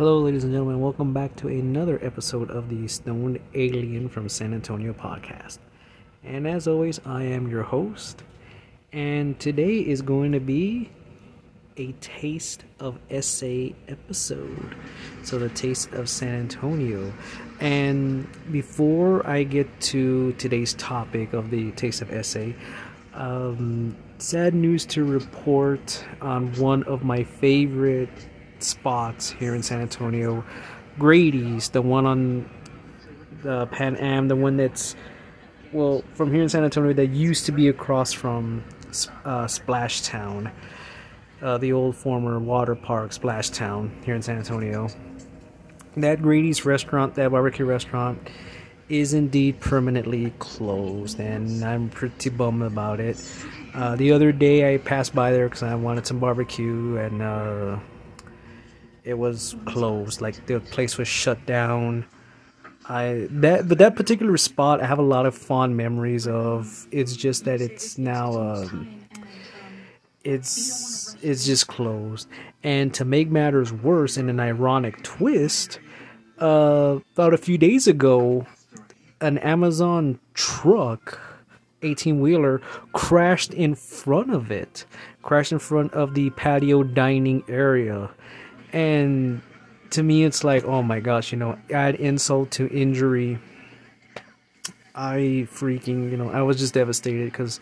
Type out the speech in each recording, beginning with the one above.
Hello, ladies and gentlemen. Welcome back to another episode of the Stoned Alien from San Antonio podcast. And as always, I am your host. And today is going to be a taste of SA episode. So, the taste of San Antonio. And before I get to today's topic of the taste of SA, um, sad news to report on one of my favorite spots here in San Antonio. Grady's, the one on the Pan Am, the one that's well from here in San Antonio that used to be across from uh, Splash Town, uh, the old former water park Splash Town here in San Antonio. That Grady's restaurant, that barbecue restaurant, is indeed permanently closed, and I'm pretty bummed about it. Uh, the other day I passed by there because I wanted some barbecue, and uh, it was closed. Like the place was shut down. I that but that particular spot I have a lot of fond memories of. It's just that it's now um, it's it's just closed. And to make matters worse, in an ironic twist, uh, about a few days ago, an Amazon truck, 18 wheeler, crashed in front of it, crashed in front of the patio dining area. And to me, it's like, oh my gosh, you know, add insult to injury. I freaking, you know, I was just devastated because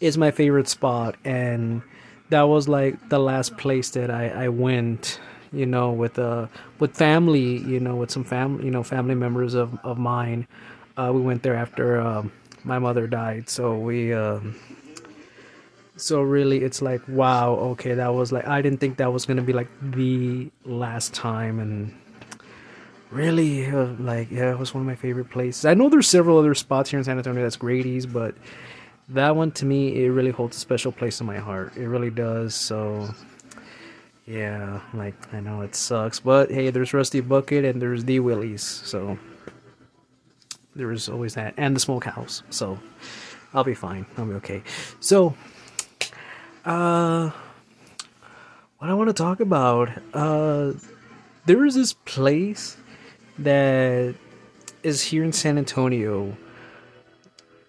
it's my favorite spot. And that was like the last place that I, I went you know with uh with family you know with some family you know family members of of mine uh, we went there after um, my mother died, so we. Um, so really, it's like wow. Okay, that was like I didn't think that was gonna be like the last time, and really, uh, like yeah, it was one of my favorite places. I know there's several other spots here in San Antonio that's Grady's, but that one to me it really holds a special place in my heart. It really does. So yeah, like I know it sucks, but hey, there's Rusty Bucket and there's the Willie's, so there is always that, and the smokehouse. So I'll be fine. I'll be okay. So, uh, what I want to talk about, uh, there is this place that is here in San Antonio,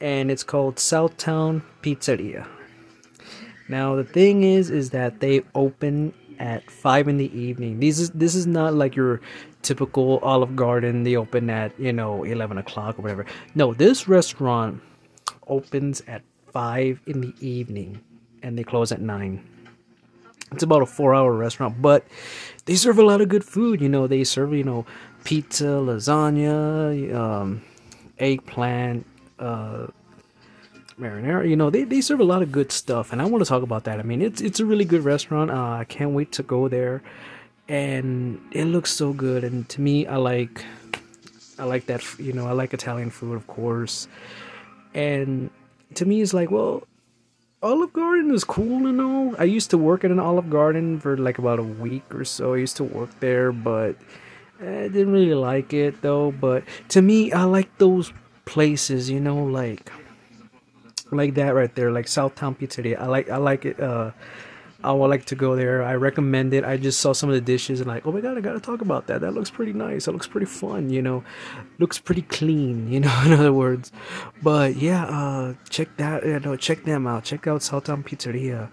and it's called Southtown Pizzeria. Now the thing is, is that they open at five in the evening. This is this is not like your typical Olive Garden. They open at you know eleven o'clock or whatever. No, this restaurant opens at five in the evening, and they close at nine. It's about a four-hour restaurant, but they serve a lot of good food. You know, they serve you know pizza, lasagna, um, eggplant. Uh, marinara. You know, they, they serve a lot of good stuff, and I want to talk about that. I mean, it's it's a really good restaurant. Uh, I can't wait to go there, and it looks so good. And to me, I like I like that. You know, I like Italian food, of course, and to me, it's like, well, Olive Garden is cool and all. I used to work at an Olive Garden for like about a week or so. I used to work there, but I didn't really like it though. But to me, I like those places, you know, like like that right there, like Southtown Pizzeria. I like I like it. Uh, I would like to go there. I recommend it. I just saw some of the dishes and like, oh my god, I gotta talk about that. That looks pretty nice. That looks pretty fun. You know, looks pretty clean. You know, in other words. But yeah, uh, check that. You know, check them out. Check out Southtown Pizzeria.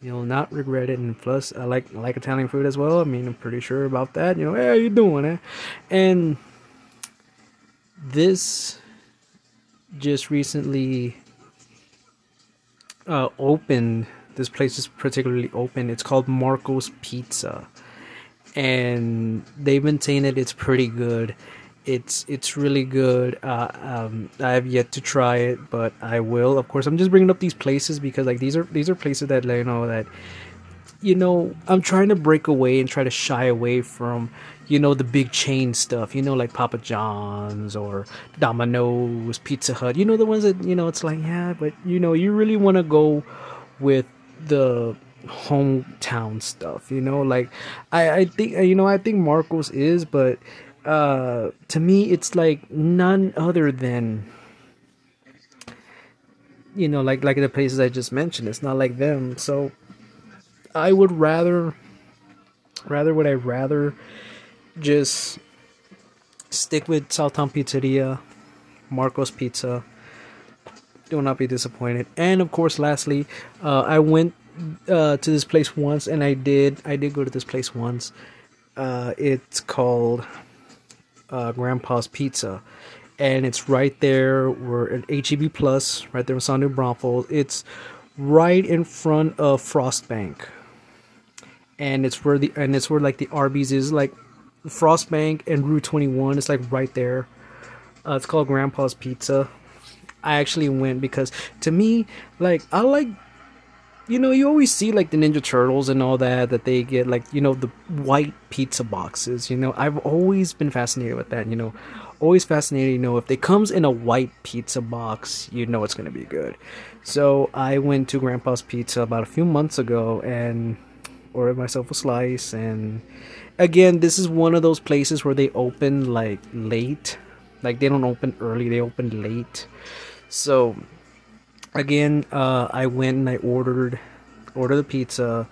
You'll not regret it. And plus, I like I like Italian food as well. I mean, I'm pretty sure about that. You know, hey, how you doing, eh? And this just recently uh, opened. This place is particularly open. It's called Marco's Pizza, and been saying that it's pretty good. It's it's really good. Uh, um, I have yet to try it, but I will. Of course, I'm just bringing up these places because like these are these are places that you know that you know I'm trying to break away and try to shy away from you know the big chain stuff you know like papa john's or domino's pizza hut you know the ones that you know it's like yeah but you know you really want to go with the hometown stuff you know like i i think you know i think marcos is but uh to me it's like none other than you know like like the places i just mentioned it's not like them so i would rather Rather, would I rather just stick with Southtown Pizzeria, Marco's Pizza. Do not be disappointed. And of course, lastly, uh, I went uh, to this place once, and I did I did go to this place once. Uh, it's called uh, Grandpa's Pizza, and it's right there. We're at HEB Plus, right there in San Braunfels. It's right in front of Frostbank, and it's where the and it's where like the Arby's is, like Frostbank and Route Twenty One. It's like right there. Uh, it's called Grandpa's Pizza. I actually went because to me, like I like you know, you always see like the Ninja Turtles and all that that they get like you know the white pizza boxes. You know, I've always been fascinated with that. You know, always fascinated. You know, if it comes in a white pizza box, you know it's gonna be good. So I went to Grandpa's Pizza about a few months ago and ordered myself a slice. And again, this is one of those places where they open like late. Like they don't open early; they open late. So again, uh, I went and I ordered ordered the pizza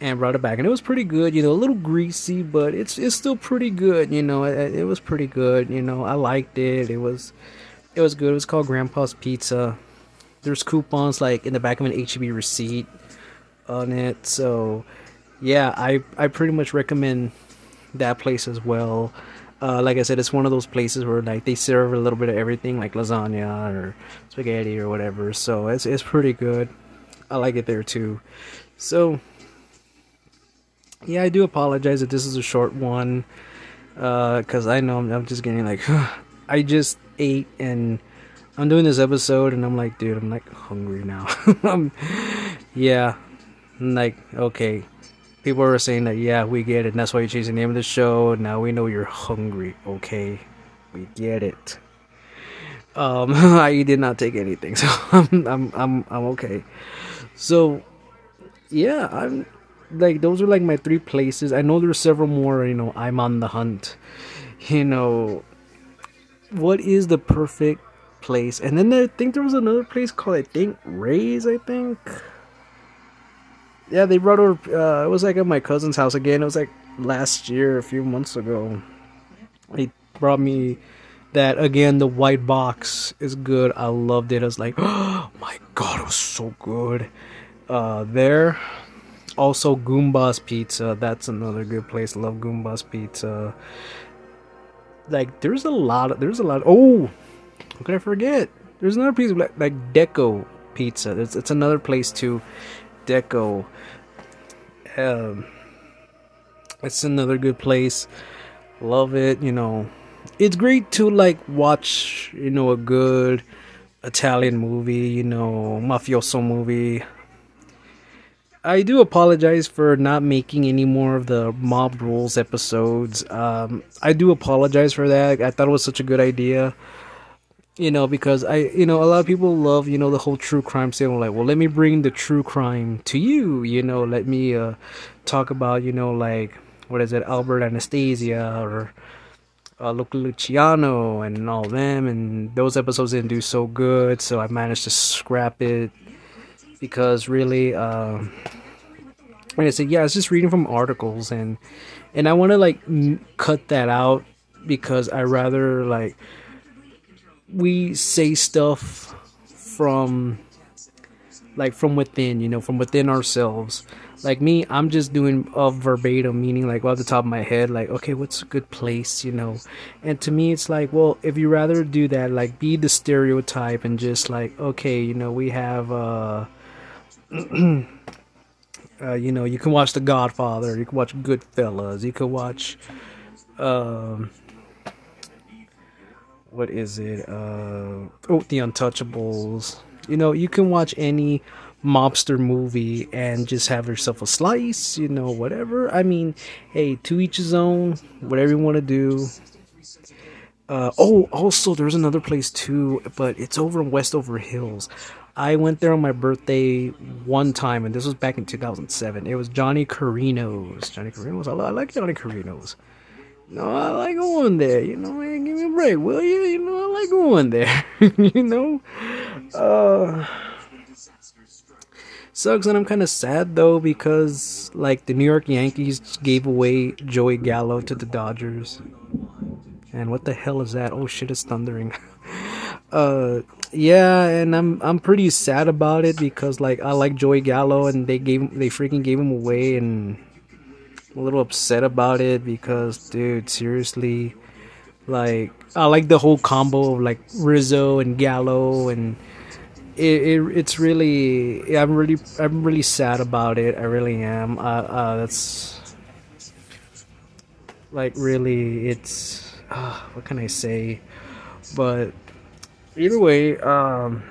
and brought it back, and it was pretty good. You know, a little greasy, but it's it's still pretty good. You know, it, it was pretty good. You know, I liked it. It was it was good. It was called Grandpa's Pizza. There's coupons like in the back of an HEB receipt on it. So yeah, I I pretty much recommend that place as well uh, like I said, it's one of those places where like they serve a little bit of everything, like lasagna or spaghetti or whatever. So it's it's pretty good. I like it there too. So yeah, I do apologize if this is a short one, because uh, I know I'm, I'm, just getting like, I just ate and I'm doing this episode and I'm like, dude, I'm like hungry now. yeah, I'm like okay people are saying that yeah we get it and that's why you changed the name of the show. Now we know you're hungry okay? We get it. Um i did not take anything so i'm i'm i'm, I'm okay. So yeah i'm like those are like my three places. I know there's several more you know i'm on the hunt. You know what is the perfect place? And then i think there was another place called i think ray's i think yeah, they brought over. Uh, it was like at my cousin's house again. It was like last year, a few months ago. He brought me that again. The white box is good. I loved it. I was like, oh my god, it was so good. Uh, there. Also, Goomba's Pizza. That's another good place. Love Goomba's Pizza. Like, there's a lot. Of, there's a lot. Of, oh, how could I forget? There's another piece of like, like Deco Pizza. It's it's another place too Deco. Um, it's another good place. Love it. You know, it's great to like watch. You know, a good Italian movie. You know, mafioso movie. I do apologize for not making any more of the Mob Rules episodes. Um, I do apologize for that. I thought it was such a good idea you know because i you know a lot of people love you know the whole true crime thing like well let me bring the true crime to you you know let me uh talk about you know like what is it albert anastasia or uh, Luciano and all them, and those episodes didn't do so good, so I managed to scrap it because really, uh, I said, yeah, it's just reading from articles, and and I want to like m- cut that out because I rather like we say stuff from like from within, you know, from within ourselves. Like me, I'm just doing a verbatim, meaning like off the top of my head, like, okay, what's a good place, you know? And to me, it's like, well, if you rather do that, like, be the stereotype and just like, okay, you know, we have, uh, uh you know, you can watch The Godfather, you can watch Goodfellas, you can watch, um, what is it? Uh, oh, The Untouchables. You know, you can watch any mobster movie and just have yourself a slice, you know, whatever. I mean, hey, to each his own, whatever you want to do. Uh, oh, also, there's another place too, but it's over in Westover Hills. I went there on my birthday one time, and this was back in 2007. It was Johnny Carino's. Johnny Carino's. I, I like Johnny Carino's. No, I like going there. You know, man, give me a break, will you? You know, I like going there. you know, uh. sucks, and I'm kind of sad though because like the New York Yankees gave away Joey Gallo to the Dodgers. And what the hell is that? Oh shit, it's thundering. uh yeah, and I'm I'm pretty sad about it because like I like Joey Gallo and they gave they freaking gave him away and a little upset about it because dude, seriously, like I like the whole combo of like Rizzo and Gallo and it, it it's really I'm really I'm really sad about it. I really am. Uh, uh that's like really it's uh, what can I say? But either way, um,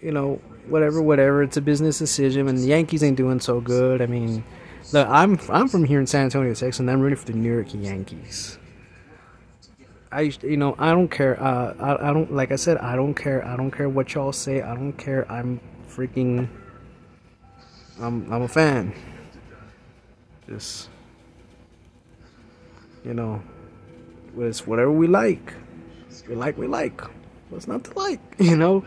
you know, whatever, whatever. It's a business decision, and the Yankees ain't doing so good. I mean, look, I'm I'm from here in San Antonio, Texas, and I'm rooting for the New York Yankees. I, you know, I don't care. Uh, I, I don't like I said. I don't care. I don't care what y'all say. I don't care. I'm freaking. I'm I'm a fan. Just, you know, it's whatever we like we like we like what's not to like you know?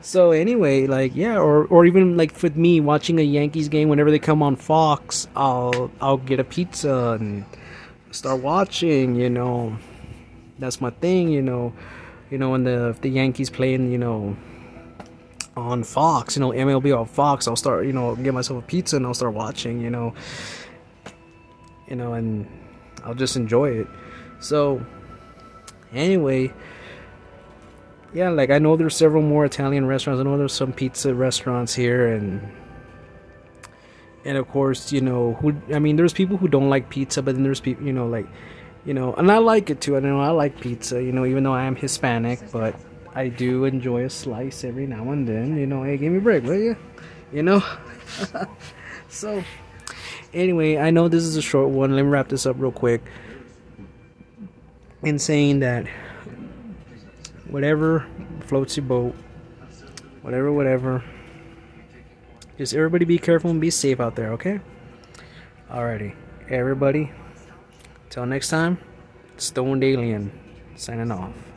So anyway like yeah or or even like with me watching a yankees game whenever they come on fox i'll i'll get a pizza and start watching you know? That's my thing you know? You know when the the yankees playing you know on fox you know mlb on fox i'll start you know get myself a pizza and i'll start watching you know? You know and i'll just enjoy it. So anyway yeah, like I know there's several more Italian restaurants. I know there's some pizza restaurants here, and and of course, you know, who I mean, there's people who don't like pizza, but then there's people, you know, like, you know, and I like it too. I know I like pizza, you know, even though I am Hispanic, but I do enjoy a slice every now and then. You know, hey, give me a break, will you? You know. so, anyway, I know this is a short one. Let me wrap this up real quick. In saying that whatever floats your boat, whatever, whatever. Just everybody be careful and be safe out there, okay? Alrighty, everybody. Till next time, Stoned Alien signing off.